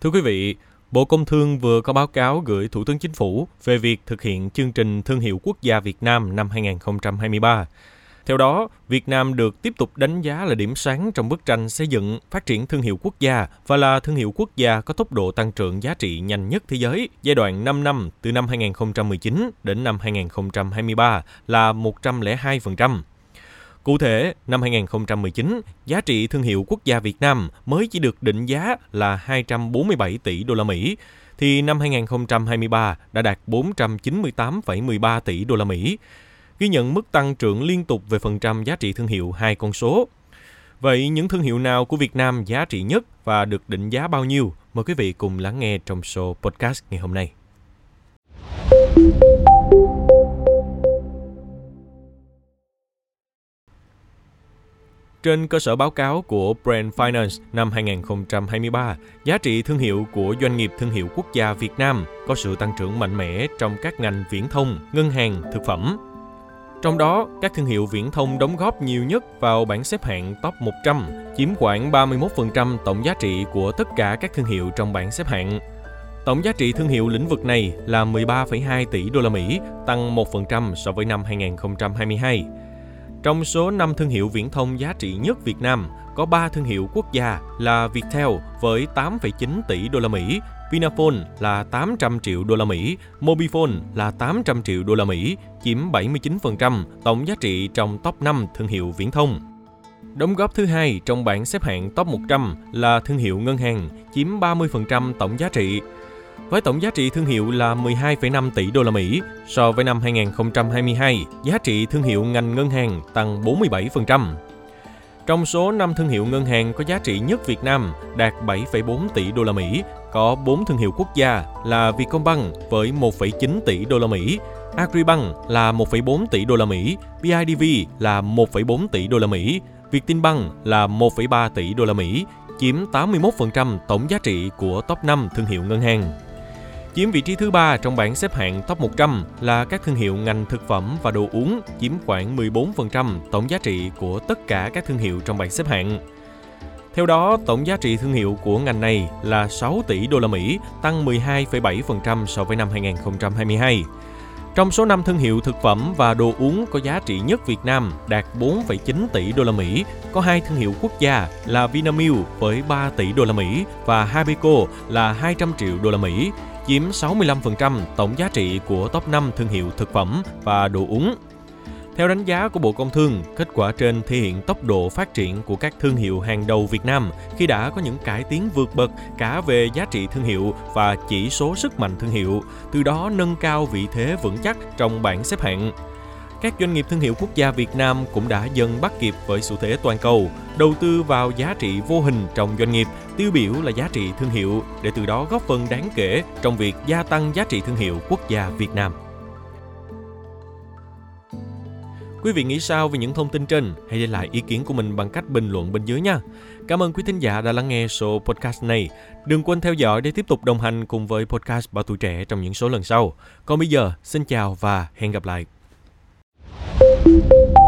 Thưa quý vị, Bộ Công Thương vừa có báo cáo gửi Thủ tướng Chính phủ về việc thực hiện chương trình Thương hiệu Quốc gia Việt Nam năm 2023. Theo đó, Việt Nam được tiếp tục đánh giá là điểm sáng trong bức tranh xây dựng, phát triển thương hiệu quốc gia và là thương hiệu quốc gia có tốc độ tăng trưởng giá trị nhanh nhất thế giới giai đoạn 5 năm từ năm 2019 đến năm 2023 là 102%. Cụ thể, năm 2019, giá trị thương hiệu quốc gia Việt Nam mới chỉ được định giá là 247 tỷ đô la Mỹ, thì năm 2023 đã đạt 498,13 tỷ đô la Mỹ, ghi nhận mức tăng trưởng liên tục về phần trăm giá trị thương hiệu hai con số. Vậy những thương hiệu nào của Việt Nam giá trị nhất và được định giá bao nhiêu? Mời quý vị cùng lắng nghe trong show podcast ngày hôm nay. Trên cơ sở báo cáo của Brand Finance năm 2023, giá trị thương hiệu của doanh nghiệp thương hiệu quốc gia Việt Nam có sự tăng trưởng mạnh mẽ trong các ngành viễn thông, ngân hàng, thực phẩm. Trong đó, các thương hiệu viễn thông đóng góp nhiều nhất vào bảng xếp hạng top 100, chiếm khoảng 31% tổng giá trị của tất cả các thương hiệu trong bảng xếp hạng. Tổng giá trị thương hiệu lĩnh vực này là 13,2 tỷ đô la Mỹ, tăng 1% so với năm 2022. Trong số 5 thương hiệu viễn thông giá trị nhất Việt Nam, có 3 thương hiệu quốc gia là Viettel với 8,9 tỷ đô la Mỹ, Vinaphone là 800 triệu đô la Mỹ, Mobifone là 800 triệu đô la Mỹ, chiếm 79% tổng giá trị trong top 5 thương hiệu viễn thông. Đóng góp thứ hai trong bảng xếp hạng top 100 là thương hiệu ngân hàng, chiếm 30% tổng giá trị với tổng giá trị thương hiệu là 12,5 tỷ đô la Mỹ. So với năm 2022, giá trị thương hiệu ngành ngân hàng tăng 47%. Trong số 5 thương hiệu ngân hàng có giá trị nhất Việt Nam đạt 7,4 tỷ đô la Mỹ, có 4 thương hiệu quốc gia là Vietcombank với 1,9 tỷ đô la Mỹ, Agribank là 1,4 tỷ đô la Mỹ, BIDV là 1,4 tỷ đô la Mỹ, Vietinbank là 1,3 tỷ đô la Mỹ, chiếm 81% tổng giá trị của top 5 thương hiệu ngân hàng. Chiếm vị trí thứ ba trong bảng xếp hạng top 100 là các thương hiệu ngành thực phẩm và đồ uống, chiếm khoảng 14% tổng giá trị của tất cả các thương hiệu trong bảng xếp hạng. Theo đó, tổng giá trị thương hiệu của ngành này là 6 tỷ đô la Mỹ, tăng 12,7% so với năm 2022. Trong số 5 thương hiệu thực phẩm và đồ uống có giá trị nhất Việt Nam đạt 4,9 tỷ đô la Mỹ, có hai thương hiệu quốc gia là Vinamilk với 3 tỷ đô la Mỹ và Habeco là 200 triệu đô la Mỹ, chiếm 65% tổng giá trị của top 5 thương hiệu thực phẩm và đồ uống. Theo đánh giá của Bộ Công Thương, kết quả trên thể hiện tốc độ phát triển của các thương hiệu hàng đầu Việt Nam khi đã có những cải tiến vượt bậc cả về giá trị thương hiệu và chỉ số sức mạnh thương hiệu, từ đó nâng cao vị thế vững chắc trong bảng xếp hạng các doanh nghiệp thương hiệu quốc gia Việt Nam cũng đã dần bắt kịp với xu thế toàn cầu, đầu tư vào giá trị vô hình trong doanh nghiệp, tiêu biểu là giá trị thương hiệu để từ đó góp phần đáng kể trong việc gia tăng giá trị thương hiệu quốc gia Việt Nam. Quý vị nghĩ sao về những thông tin trên? Hãy để lại ý kiến của mình bằng cách bình luận bên dưới nha. Cảm ơn quý thính giả đã lắng nghe số podcast này. Đừng quên theo dõi để tiếp tục đồng hành cùng với podcast Bảo Tuổi Trẻ trong những số lần sau. Còn bây giờ, xin chào và hẹn gặp lại. Thank you.